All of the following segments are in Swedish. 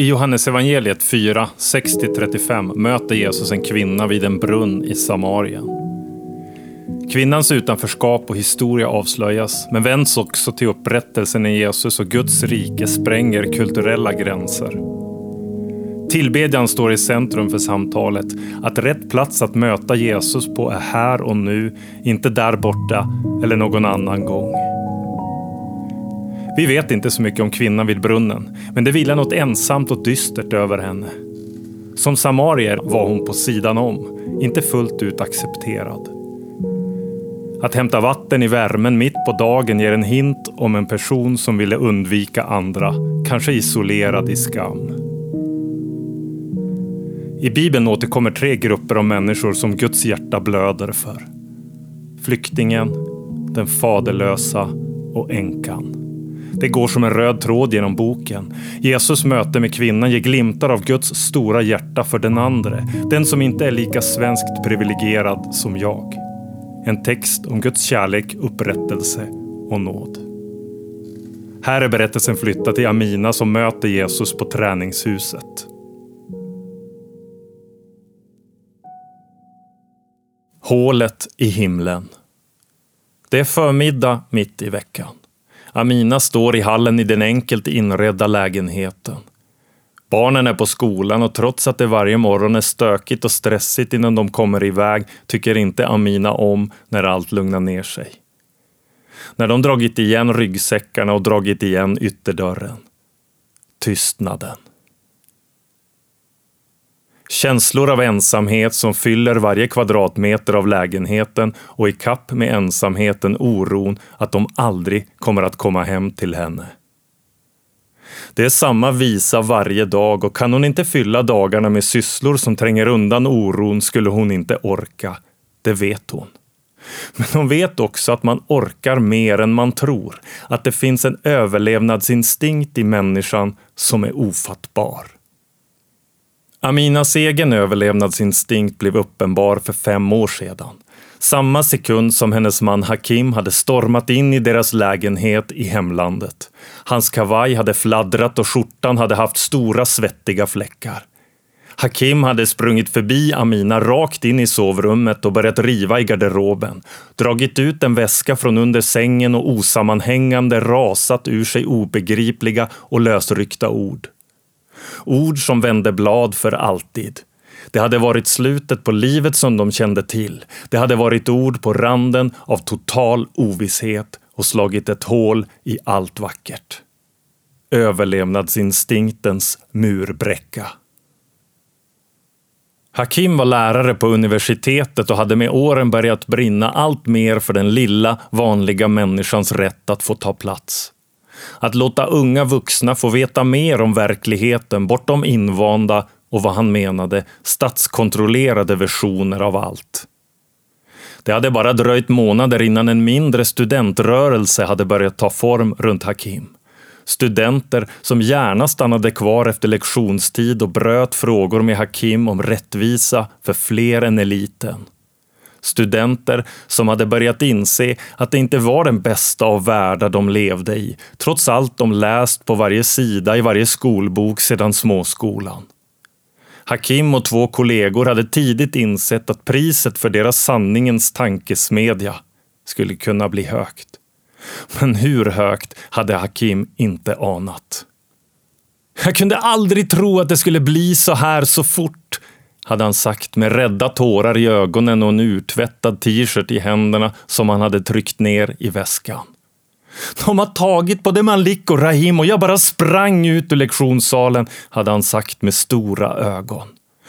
I Johannesevangeliet 4, 60-35 möter Jesus en kvinna vid en brunn i Samarien. Kvinnans utanförskap och historia avslöjas, men vänds också till upprättelsen i Jesus och Guds rike spränger kulturella gränser. Tillbedjan står i centrum för samtalet. Att rätt plats att möta Jesus på är här och nu, inte där borta eller någon annan gång. Vi vet inte så mycket om kvinnan vid brunnen, men det vilar något ensamt och dystert över henne. Som samarier var hon på sidan om, inte fullt ut accepterad. Att hämta vatten i värmen mitt på dagen ger en hint om en person som ville undvika andra, kanske isolerad i skam. I Bibeln återkommer tre grupper av människor som Guds hjärta blöder för. Flyktingen, den faderlösa och änkan. Det går som en röd tråd genom boken. Jesus möte med kvinnan ger glimtar av Guds stora hjärta för den andre. Den som inte är lika svenskt privilegierad som jag. En text om Guds kärlek, upprättelse och nåd. Här är berättelsen flyttad till Amina som möter Jesus på träningshuset. Hålet i himlen. Det är förmiddag mitt i veckan. Amina står i hallen i den enkelt inredda lägenheten. Barnen är på skolan och trots att det varje morgon är stökigt och stressigt innan de kommer iväg tycker inte Amina om när allt lugnar ner sig. När de dragit igen ryggsäckarna och dragit igen ytterdörren. Tystnaden. Känslor av ensamhet som fyller varje kvadratmeter av lägenheten och i kapp med ensamheten oron att de aldrig kommer att komma hem till henne. Det är samma visa varje dag och kan hon inte fylla dagarna med sysslor som tränger undan oron skulle hon inte orka. Det vet hon. Men hon vet också att man orkar mer än man tror. Att det finns en överlevnadsinstinkt i människan som är ofattbar. Aminas egen överlevnadsinstinkt blev uppenbar för fem år sedan. Samma sekund som hennes man Hakim hade stormat in i deras lägenhet i hemlandet. Hans kavaj hade fladdrat och skjortan hade haft stora svettiga fläckar. Hakim hade sprungit förbi Amina rakt in i sovrummet och börjat riva i garderoben. Dragit ut en väska från under sängen och osammanhängande rasat ur sig obegripliga och lösryckta ord. Ord som vände blad för alltid. Det hade varit slutet på livet som de kände till. Det hade varit ord på randen av total ovisshet och slagit ett hål i allt vackert. Överlevnadsinstinktens murbräcka. Hakim var lärare på universitetet och hade med åren börjat brinna allt mer för den lilla, vanliga människans rätt att få ta plats. Att låta unga vuxna få veta mer om verkligheten bortom invanda och vad han menade statskontrollerade versioner av allt. Det hade bara dröjt månader innan en mindre studentrörelse hade börjat ta form runt Hakim. Studenter som gärna stannade kvar efter lektionstid och bröt frågor med Hakim om rättvisa för fler än eliten. Studenter som hade börjat inse att det inte var den bästa av världar de levde i, trots allt de läst på varje sida i varje skolbok sedan småskolan. Hakim och två kollegor hade tidigt insett att priset för deras sanningens tankesmedja skulle kunna bli högt. Men hur högt hade Hakim inte anat. Jag kunde aldrig tro att det skulle bli så här så fort, hade han sagt med rädda tårar i ögonen och en urtvättad t-shirt i händerna som han hade tryckt ner i väskan. De har tagit både Malik och Rahim och jag bara sprang ut ur lektionssalen, hade han sagt med stora ögon.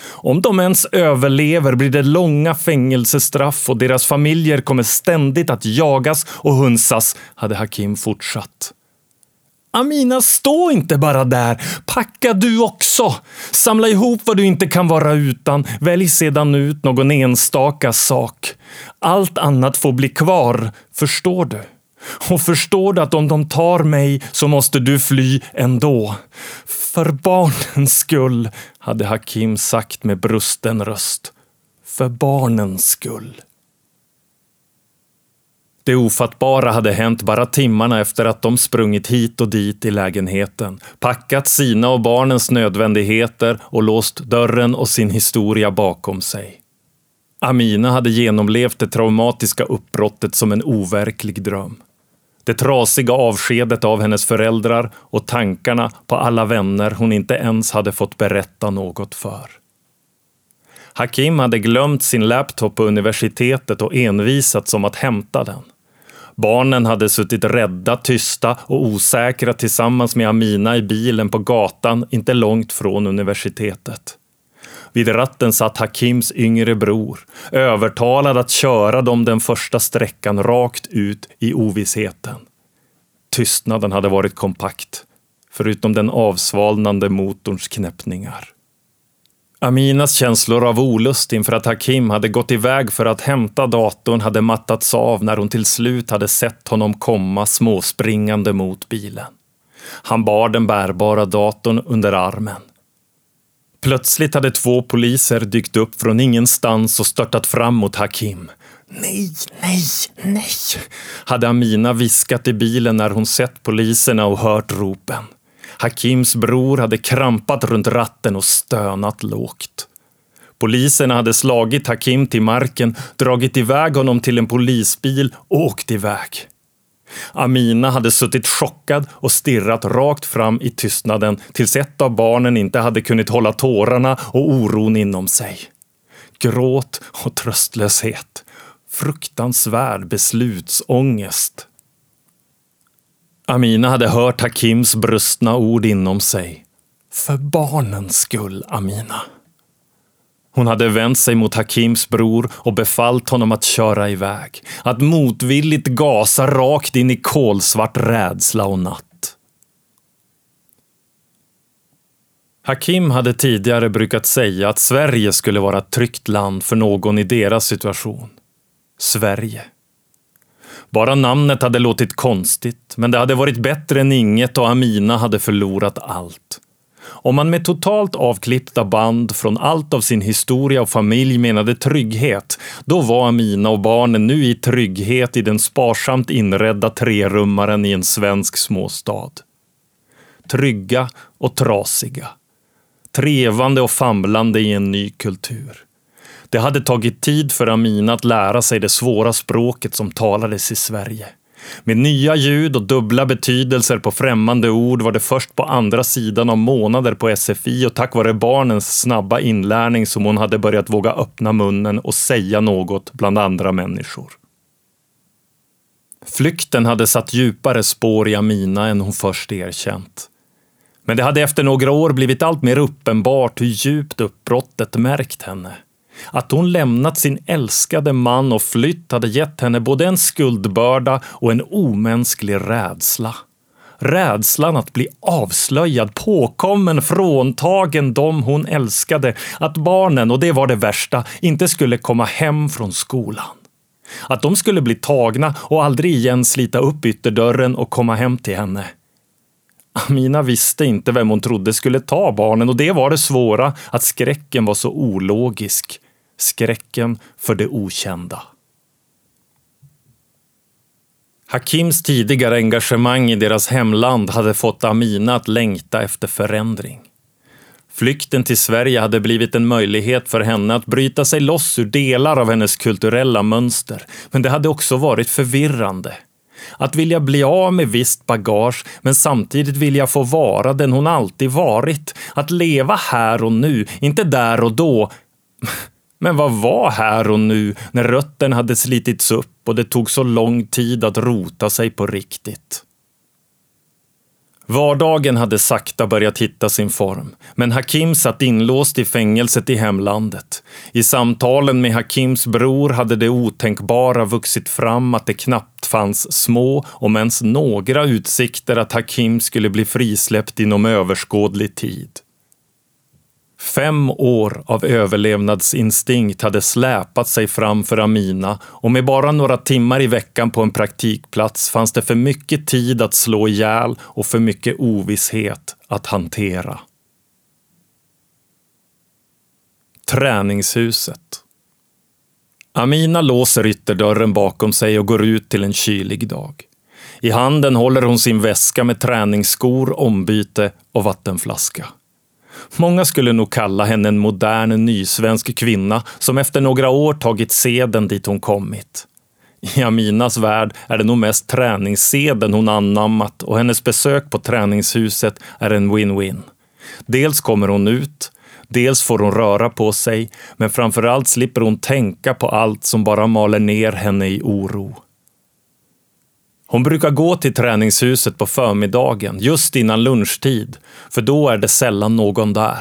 Om de ens överlever blir det långa fängelsestraff och deras familjer kommer ständigt att jagas och hunsas, hade Hakim fortsatt. Amina, stå inte bara där. Packa du också. Samla ihop vad du inte kan vara utan. Välj sedan ut någon enstaka sak. Allt annat får bli kvar. Förstår du? Och förstår du att om de tar mig så måste du fly ändå? För barnens skull, hade Hakim sagt med brusten röst. För barnens skull. Det ofattbara hade hänt bara timmarna efter att de sprungit hit och dit i lägenheten, packat sina och barnens nödvändigheter och låst dörren och sin historia bakom sig. Amina hade genomlevt det traumatiska uppbrottet som en overklig dröm. Det trasiga avskedet av hennes föräldrar och tankarna på alla vänner hon inte ens hade fått berätta något för. Hakim hade glömt sin laptop på universitetet och envisats om att hämta den. Barnen hade suttit rädda, tysta och osäkra tillsammans med Amina i bilen på gatan inte långt från universitetet. Vid ratten satt Hakims yngre bror, övertalad att köra dem den första sträckan rakt ut i ovissheten. Tystnaden hade varit kompakt, förutom den avsvalnande motorns knäppningar. Aminas känslor av olust inför att Hakim hade gått iväg för att hämta datorn hade mattats av när hon till slut hade sett honom komma småspringande mot bilen. Han bar den bärbara datorn under armen. Plötsligt hade två poliser dykt upp från ingenstans och störtat fram mot Hakim. Nej, nej, nej, hade Amina viskat i bilen när hon sett poliserna och hört ropen. Hakims bror hade krampat runt ratten och stönat lågt. Poliserna hade slagit Hakim till marken, dragit iväg honom till en polisbil och åkt iväg. Amina hade suttit chockad och stirrat rakt fram i tystnaden tills ett av barnen inte hade kunnat hålla tårarna och oron inom sig. Gråt och tröstlöshet. Fruktansvärd beslutsångest. Amina hade hört Hakims brustna ord inom sig. För barnens skull, Amina. Hon hade vänt sig mot Hakims bror och befallt honom att köra iväg. Att motvilligt gasa rakt in i kolsvart rädsla och natt. Hakim hade tidigare brukat säga att Sverige skulle vara ett tryggt land för någon i deras situation. Sverige. Bara namnet hade låtit konstigt, men det hade varit bättre än inget och Amina hade förlorat allt. Om man med totalt avklippta band från allt av sin historia och familj menade trygghet, då var Amina och barnen nu i trygghet i den sparsamt inredda trerummaren i en svensk småstad. Trygga och trasiga. Trevande och famlande i en ny kultur. Det hade tagit tid för Amina att lära sig det svåra språket som talades i Sverige. Med nya ljud och dubbla betydelser på främmande ord var det först på andra sidan av månader på SFI och tack vare barnens snabba inlärning som hon hade börjat våga öppna munnen och säga något bland andra människor. Flykten hade satt djupare spår i Amina än hon först erkänt. Men det hade efter några år blivit allt mer uppenbart hur djupt uppbrottet märkt henne. Att hon lämnat sin älskade man och flytt hade gett henne både en skuldbörda och en omänsklig rädsla. Rädslan att bli avslöjad, påkommen, fråntagen dem hon älskade. Att barnen, och det var det värsta, inte skulle komma hem från skolan. Att de skulle bli tagna och aldrig igen slita upp ytterdörren och komma hem till henne. Amina visste inte vem hon trodde skulle ta barnen och det var det svåra, att skräcken var så ologisk skräcken för det okända. Hakims tidigare engagemang i deras hemland hade fått Amina att längta efter förändring. Flykten till Sverige hade blivit en möjlighet för henne att bryta sig loss ur delar av hennes kulturella mönster, men det hade också varit förvirrande. Att vilja bli av med visst bagage, men samtidigt vilja få vara den hon alltid varit. Att leva här och nu, inte där och då. Men vad var här och nu när rötterna hade slitits upp och det tog så lång tid att rota sig på riktigt? Vardagen hade sakta börjat hitta sin form, men Hakim satt inlåst i fängelset i hemlandet. I samtalen med Hakims bror hade det otänkbara vuxit fram att det knappt fanns små, om ens några utsikter att Hakim skulle bli frisläppt inom överskådlig tid. Fem år av överlevnadsinstinkt hade släpat sig fram för Amina och med bara några timmar i veckan på en praktikplats fanns det för mycket tid att slå ihjäl och för mycket ovisshet att hantera. Träningshuset. Amina låser ytterdörren bakom sig och går ut till en kylig dag. I handen håller hon sin väska med träningsskor, ombyte och vattenflaska. Många skulle nog kalla henne en modern nysvensk kvinna som efter några år tagit seden dit hon kommit. I Aminas värld är det nog mest träningsseden hon anammat och hennes besök på träningshuset är en win-win. Dels kommer hon ut, dels får hon röra på sig, men framförallt slipper hon tänka på allt som bara maler ner henne i oro. Hon brukar gå till träningshuset på förmiddagen, just innan lunchtid, för då är det sällan någon där.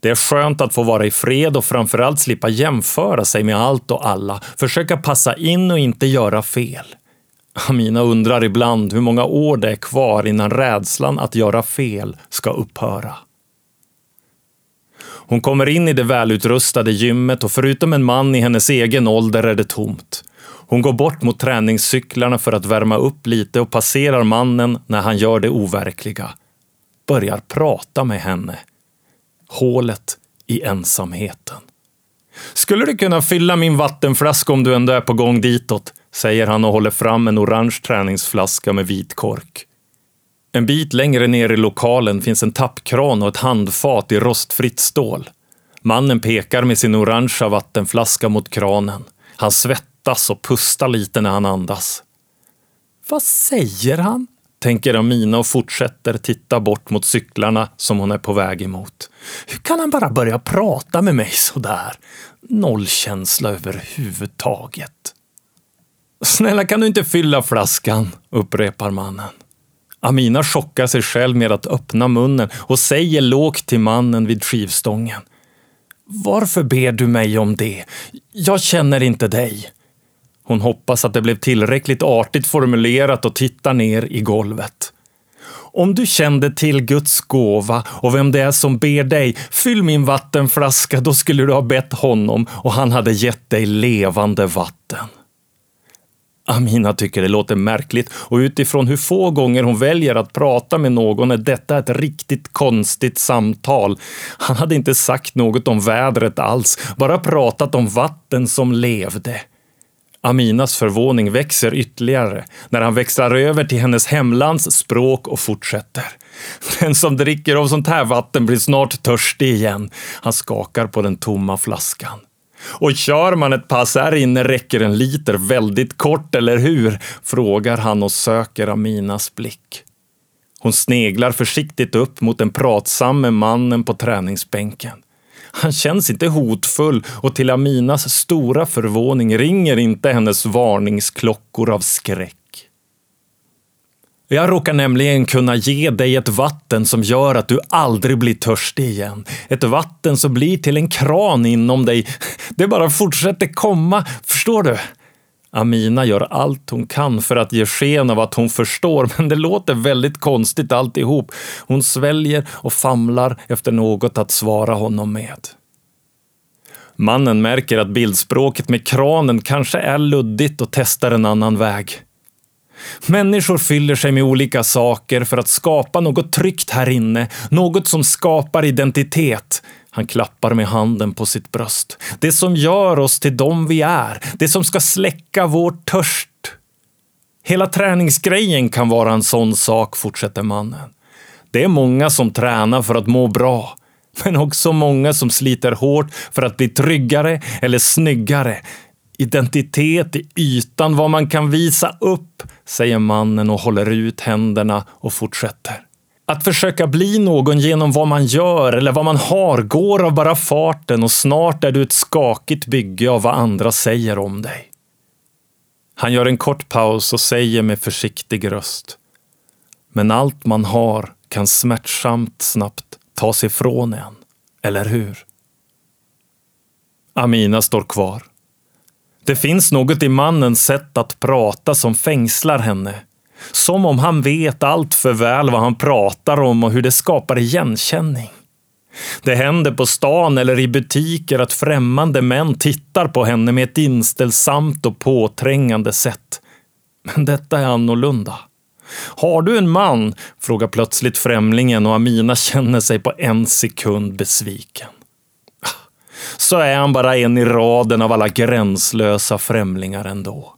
Det är skönt att få vara i fred och framförallt slippa jämföra sig med allt och alla, försöka passa in och inte göra fel. Amina undrar ibland hur många år det är kvar innan rädslan att göra fel ska upphöra. Hon kommer in i det välutrustade gymmet och förutom en man i hennes egen ålder är det tomt. Hon går bort mot träningscyklarna för att värma upp lite och passerar mannen när han gör det overkliga. Börjar prata med henne. Hålet i ensamheten. Skulle du kunna fylla min vattenflaska om du ändå är på gång ditåt? säger han och håller fram en orange träningsflaska med vit kork. En bit längre ner i lokalen finns en tappkran och ett handfat i rostfritt stål. Mannen pekar med sin orangea vattenflaska mot kranen. Han svettas och pusta lite när han andas. Vad säger han? tänker Amina och fortsätter titta bort mot cyklarna som hon är på väg emot. Hur kan han bara börja prata med mig sådär? Nollkänsla överhuvudtaget. Snälla, kan du inte fylla flaskan? upprepar mannen. Amina chockar sig själv med att öppna munnen och säger lågt till mannen vid skivstången. Varför ber du mig om det? Jag känner inte dig. Hon hoppas att det blev tillräckligt artigt formulerat och tittar ner i golvet. Om du kände till Guds gåva och vem det är som ber dig, fyll min vattenflaska, då skulle du ha bett honom och han hade gett dig levande vatten. Amina tycker det låter märkligt och utifrån hur få gånger hon väljer att prata med någon är detta ett riktigt konstigt samtal. Han hade inte sagt något om vädret alls, bara pratat om vatten som levde. Aminas förvåning växer ytterligare när han växlar över till hennes hemlands språk och fortsätter. Den som dricker av sånt här vatten blir snart törstig igen. Han skakar på den tomma flaskan. Och kör man ett pass här inne räcker en liter väldigt kort, eller hur? Frågar han och söker Aminas blick. Hon sneglar försiktigt upp mot den pratsamme mannen på träningsbänken. Han känns inte hotfull och till Aminas stora förvåning ringer inte hennes varningsklockor av skräck. Jag råkar nämligen kunna ge dig ett vatten som gör att du aldrig blir törstig igen. Ett vatten som blir till en kran inom dig. Det bara fortsätter komma, förstår du? Amina gör allt hon kan för att ge sken av att hon förstår, men det låter väldigt konstigt alltihop. Hon sväljer och famlar efter något att svara honom med. Mannen märker att bildspråket med kranen kanske är luddigt och testar en annan väg. Människor fyller sig med olika saker för att skapa något tryggt här inne, något som skapar identitet. Han klappar med handen på sitt bröst. Det som gör oss till dem vi är, det som ska släcka vår törst. Hela träningsgrejen kan vara en sån sak, fortsätter mannen. Det är många som tränar för att må bra, men också många som sliter hårt för att bli tryggare eller snyggare. Identitet i ytan, vad man kan visa upp, säger mannen och håller ut händerna och fortsätter. Att försöka bli någon genom vad man gör eller vad man har går av bara farten och snart är du ett skakigt bygge av vad andra säger om dig. Han gör en kort paus och säger med försiktig röst. Men allt man har kan smärtsamt snabbt tas ifrån en, eller hur? Amina står kvar. Det finns något i mannens sätt att prata som fängslar henne. Som om han vet allt för väl vad han pratar om och hur det skapar igenkänning. Det händer på stan eller i butiker att främmande män tittar på henne med ett inställsamt och påträngande sätt. Men detta är annorlunda. Har du en man? frågar plötsligt främlingen och Amina känner sig på en sekund besviken. så är han bara en i raden av alla gränslösa främlingar ändå.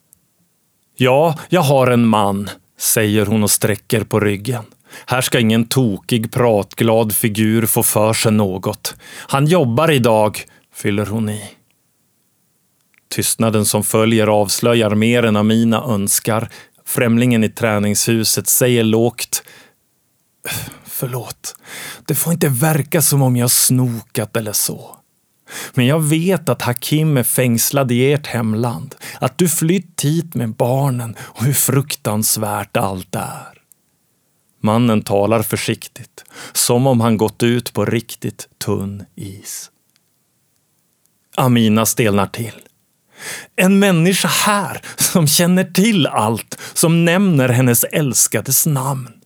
Ja, jag har en man, säger hon och sträcker på ryggen. Här ska ingen tokig, pratglad figur få för sig något. Han jobbar idag, fyller hon i. Tystnaden som följer avslöjar mer än Amina önskar. Främlingen i träningshuset säger lågt Förlåt. Det får inte verka som om jag snokat eller så. Men jag vet att Hakim är fängslad i ert hemland, att du flytt hit med barnen och hur fruktansvärt allt är. Mannen talar försiktigt, som om han gått ut på riktigt tunn is. Amina stelnar till. En människa här som känner till allt, som nämner hennes älskades namn.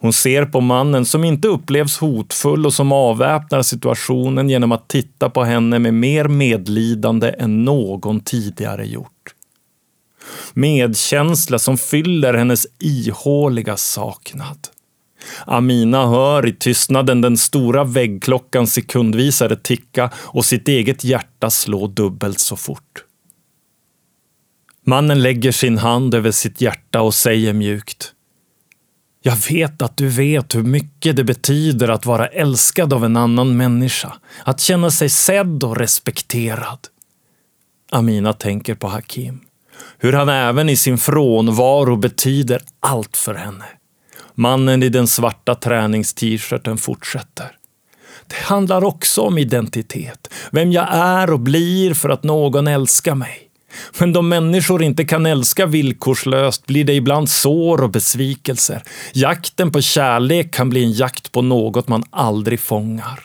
Hon ser på mannen som inte upplevs hotfull och som avväpnar situationen genom att titta på henne med mer medlidande än någon tidigare gjort. Medkänsla som fyller hennes ihåliga saknad. Amina hör i tystnaden den stora väggklockan sekundvisare ticka och sitt eget hjärta slå dubbelt så fort. Mannen lägger sin hand över sitt hjärta och säger mjukt jag vet att du vet hur mycket det betyder att vara älskad av en annan människa. Att känna sig sedd och respekterad. Amina tänker på Hakim. Hur han även i sin frånvaro betyder allt för henne. Mannen i den svarta tränings-t-shirten fortsätter. Det handlar också om identitet. Vem jag är och blir för att någon älskar mig. Men då människor inte kan älska villkorslöst blir det ibland sår och besvikelser. Jakten på kärlek kan bli en jakt på något man aldrig fångar.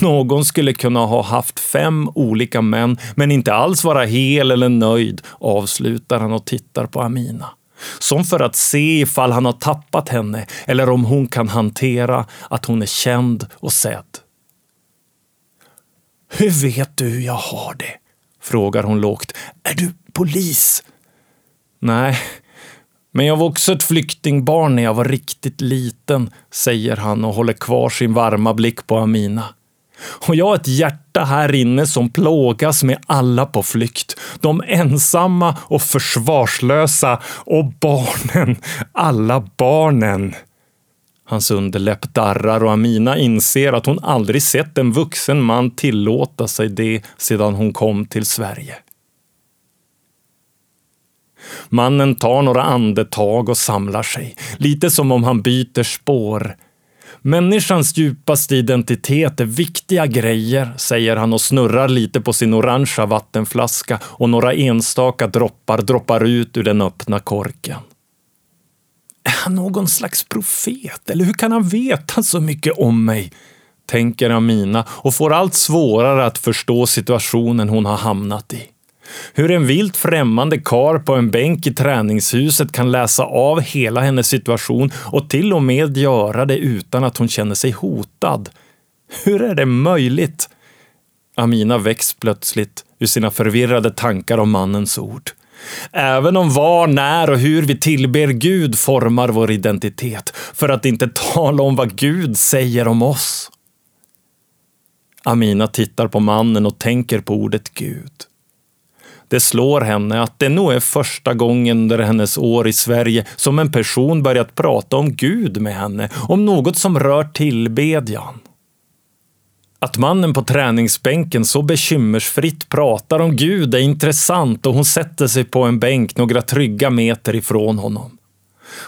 Någon skulle kunna ha haft fem olika män, men inte alls vara hel eller nöjd, avslutar han och tittar på Amina. Som för att se ifall han har tappat henne eller om hon kan hantera att hon är känd och sedd. Hur vet du hur jag har det? Frågar hon lågt. Är du polis? Nej, men jag var också ett flyktingbarn när jag var riktigt liten, säger han och håller kvar sin varma blick på Amina. Och jag har ett hjärta här inne som plågas med alla på flykt. De ensamma och försvarslösa och barnen. Alla barnen. Hans underläpp darrar och Amina inser att hon aldrig sett en vuxen man tillåta sig det sedan hon kom till Sverige. Mannen tar några andetag och samlar sig, lite som om han byter spår. Människans djupaste identitet är viktiga grejer, säger han och snurrar lite på sin orangea vattenflaska och några enstaka droppar droppar ut ur den öppna korken. Är han någon slags profet? Eller hur kan han veta så mycket om mig? Tänker Amina och får allt svårare att förstå situationen hon har hamnat i. Hur en vilt främmande kar på en bänk i träningshuset kan läsa av hela hennes situation och till och med göra det utan att hon känner sig hotad. Hur är det möjligt? Amina väcks plötsligt ur sina förvirrade tankar om mannens ord. Även om var, när och hur vi tillber Gud formar vår identitet, för att inte tala om vad Gud säger om oss. Amina tittar på mannen och tänker på ordet Gud. Det slår henne att det nog är första gången under hennes år i Sverige som en person börjat prata om Gud med henne, om något som rör tillbedjan. Att mannen på träningsbänken så bekymmersfritt pratar om Gud är intressant och hon sätter sig på en bänk några trygga meter ifrån honom.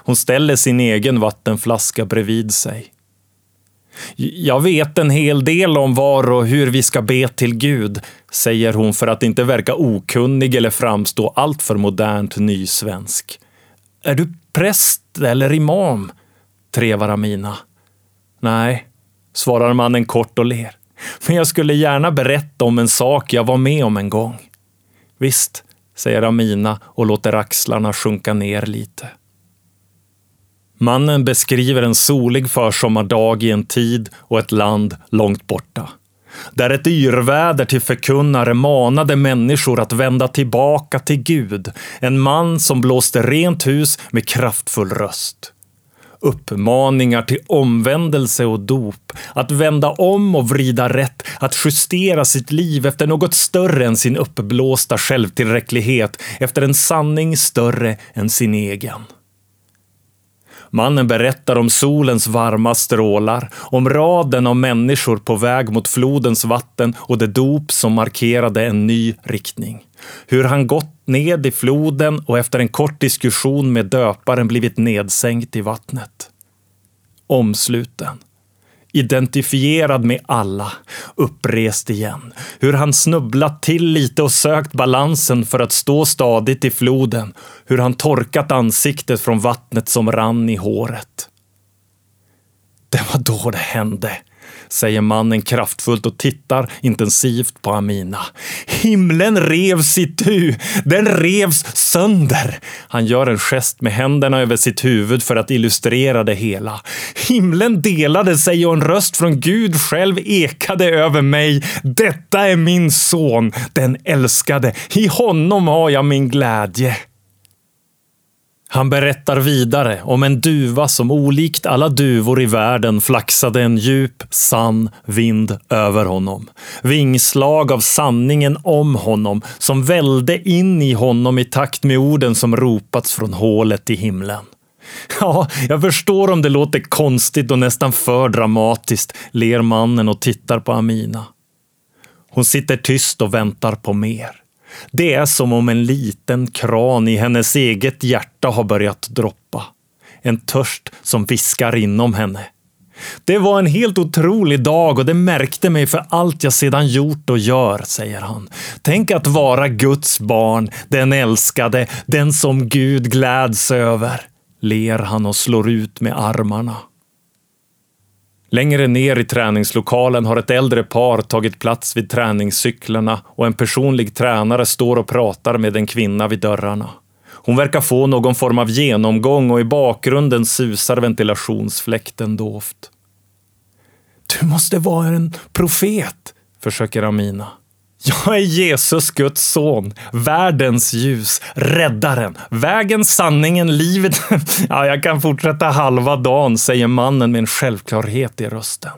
Hon ställer sin egen vattenflaska bredvid sig. Jag vet en hel del om var och hur vi ska be till Gud, säger hon för att inte verka okunnig eller framstå alltför modernt nysvensk. Är du präst eller imam? trevar Amina. Nej, svarar mannen kort och ler. Men jag skulle gärna berätta om en sak jag var med om en gång. Visst, säger Amina och låter axlarna sjunka ner lite. Mannen beskriver en solig försommardag i en tid och ett land långt borta. Där ett yrväder till förkunnare manade människor att vända tillbaka till Gud. En man som blåste rent hus med kraftfull röst. Uppmaningar till omvändelse och dop, att vända om och vrida rätt, att justera sitt liv efter något större än sin uppblåsta självtillräcklighet, efter en sanning större än sin egen. Mannen berättar om solens varma strålar, om raden av människor på väg mot flodens vatten och det dop som markerade en ny riktning. Hur han gått ned i floden och efter en kort diskussion med döparen blivit nedsänkt i vattnet. Omsluten identifierad med alla, upprest igen. Hur han snubblat till lite och sökt balansen för att stå stadigt i floden. Hur han torkat ansiktet från vattnet som rann i håret. Det var då det hände säger mannen kraftfullt och tittar intensivt på Amina. Himlen revs itu! Den revs sönder! Han gör en gest med händerna över sitt huvud för att illustrera det hela. Himlen delade sig och en röst från Gud själv ekade över mig. Detta är min son, den älskade. I honom har jag min glädje. Han berättar vidare om en duva som olikt alla duvor i världen flaxade en djup, sann vind över honom. Vingslag av sanningen om honom som välde in i honom i takt med orden som ropats från hålet i himlen. Ja, jag förstår om det låter konstigt och nästan för dramatiskt, ler mannen och tittar på Amina. Hon sitter tyst och väntar på mer. Det är som om en liten kran i hennes eget hjärta har börjat droppa. En törst som viskar inom henne. Det var en helt otrolig dag och det märkte mig för allt jag sedan gjort och gör, säger han. Tänk att vara Guds barn, den älskade, den som Gud gläds över, ler han och slår ut med armarna. Längre ner i träningslokalen har ett äldre par tagit plats vid träningscyklarna och en personlig tränare står och pratar med en kvinna vid dörrarna. Hon verkar få någon form av genomgång och i bakgrunden susar ventilationsfläkten dovt. Du måste vara en profet, försöker Amina. Jag är Jesus, Guds son, världens ljus, räddaren, vägen, sanningen, livet. Ja, jag kan fortsätta halva dagen, säger mannen med en självklarhet i rösten.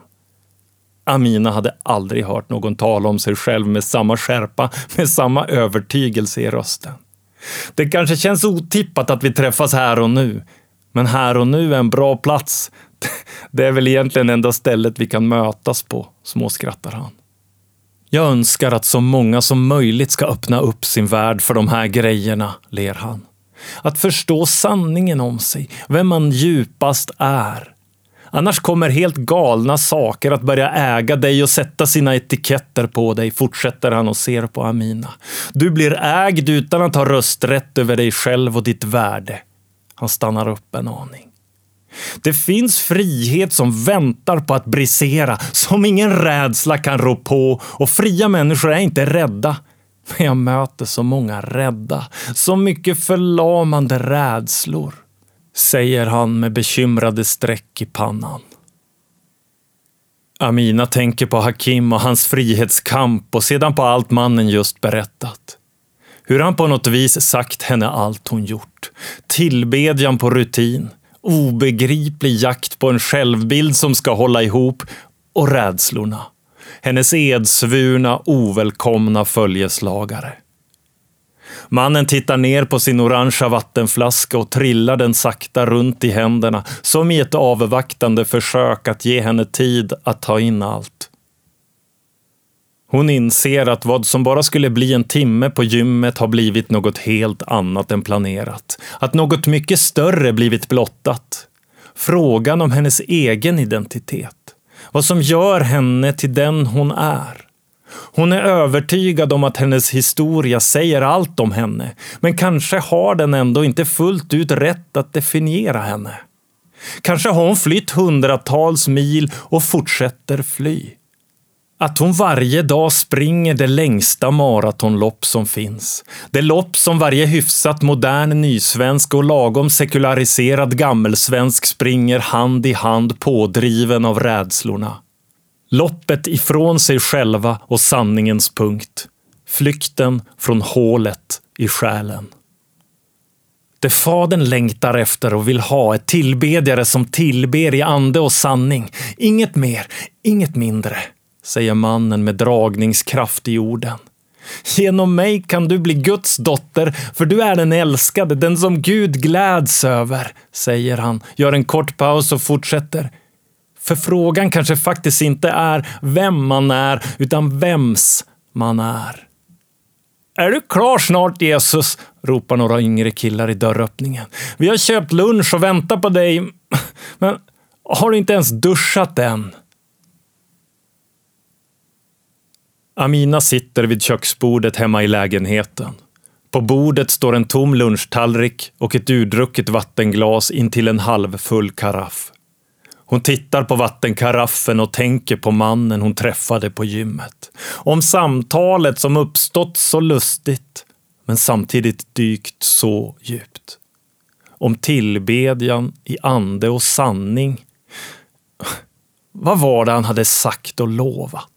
Amina hade aldrig hört någon tala om sig själv med samma skärpa, med samma övertygelse i rösten. Det kanske känns otippat att vi träffas här och nu, men här och nu är en bra plats. Det är väl egentligen enda stället vi kan mötas på, småskrattar han. Jag önskar att så många som möjligt ska öppna upp sin värld för de här grejerna, ler han. Att förstå sanningen om sig, vem man djupast är. Annars kommer helt galna saker att börja äga dig och sätta sina etiketter på dig, fortsätter han och ser på Amina. Du blir ägd utan att ha rösträtt över dig själv och ditt värde. Han stannar upp en aning. Det finns frihet som väntar på att brisera, som ingen rädsla kan rå på och fria människor är inte rädda. Men jag möter så många rädda, så mycket förlamande rädslor, säger han med bekymrade streck i pannan. Amina tänker på Hakim och hans frihetskamp och sedan på allt mannen just berättat. Hur han på något vis sagt henne allt hon gjort. Tillbedjan på rutin, obegriplig jakt på en självbild som ska hålla ihop och rädslorna. Hennes edsvurna, ovälkomna följeslagare. Mannen tittar ner på sin orangea vattenflaska och trillar den sakta runt i händerna som i ett avvaktande försök att ge henne tid att ta in allt. Hon inser att vad som bara skulle bli en timme på gymmet har blivit något helt annat än planerat. Att något mycket större blivit blottat. Frågan om hennes egen identitet. Vad som gör henne till den hon är. Hon är övertygad om att hennes historia säger allt om henne, men kanske har den ändå inte fullt ut rätt att definiera henne. Kanske har hon flytt hundratals mil och fortsätter fly. Att hon varje dag springer det längsta maratonlopp som finns. Det lopp som varje hyfsat modern nysvensk och lagom sekulariserad gammelsvensk springer hand i hand pådriven av rädslorna. Loppet ifrån sig själva och sanningens punkt. Flykten från hålet i själen. Det Fadern längtar efter och vill ha är tillbedjare som tillber i ande och sanning. Inget mer, inget mindre, säger mannen med dragningskraft i orden. Genom mig kan du bli Guds dotter, för du är den älskade, den som Gud gläds över, säger han, gör en kort paus och fortsätter. För frågan kanske faktiskt inte är vem man är, utan vems man är. Är du klar snart Jesus? ropar några yngre killar i dörröppningen. Vi har köpt lunch och väntar på dig, men har du inte ens duschat än? Amina sitter vid köksbordet hemma i lägenheten. På bordet står en tom lunchtallrik och ett urdrucket vattenglas intill en halvfull karaff. Hon tittar på vattenkaraffen och tänker på mannen hon träffade på gymmet. Om samtalet som uppstått så lustigt, men samtidigt dykt så djupt. Om tillbedjan i ande och sanning. Vad var det han hade sagt och lovat?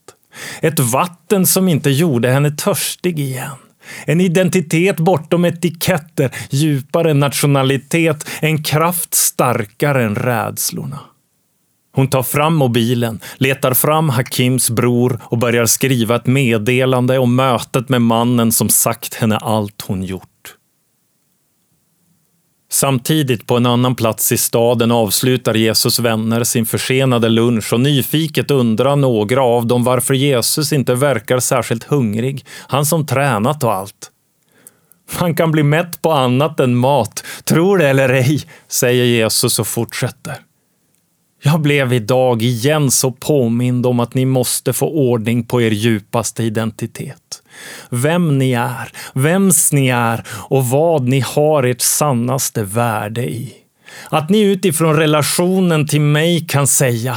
Ett vatten som inte gjorde henne törstig igen. En identitet bortom etiketter, djupare än nationalitet, en kraft starkare än rädslorna. Hon tar fram mobilen, letar fram Hakims bror och börjar skriva ett meddelande om mötet med mannen som sagt henne allt hon gjort. Samtidigt på en annan plats i staden avslutar Jesus vänner sin försenade lunch och nyfiket undrar några av dem varför Jesus inte verkar särskilt hungrig, han som tränat och allt. Man kan bli mätt på annat än mat, tror det eller ej, säger Jesus och fortsätter. Jag blev idag igen så påmind om att ni måste få ordning på er djupaste identitet. Vem ni är, vems ni är och vad ni har ert sannaste värde i. Att ni utifrån relationen till mig kan säga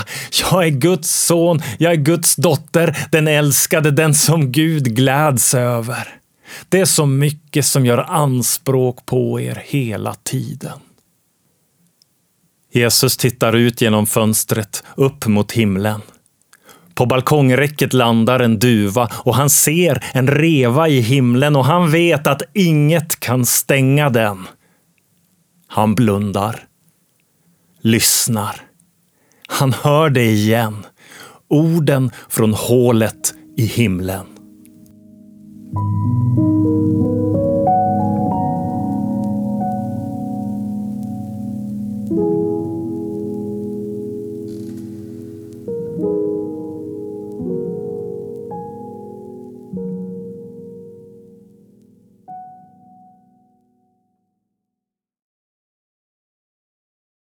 jag är Guds son, jag är Guds dotter, den älskade, den som Gud gläds över. Det är så mycket som gör anspråk på er hela tiden. Jesus tittar ut genom fönstret upp mot himlen. På balkongräcket landar en duva och han ser en reva i himlen och han vet att inget kan stänga den. Han blundar. Lyssnar. Han hör det igen. Orden från hålet i himlen.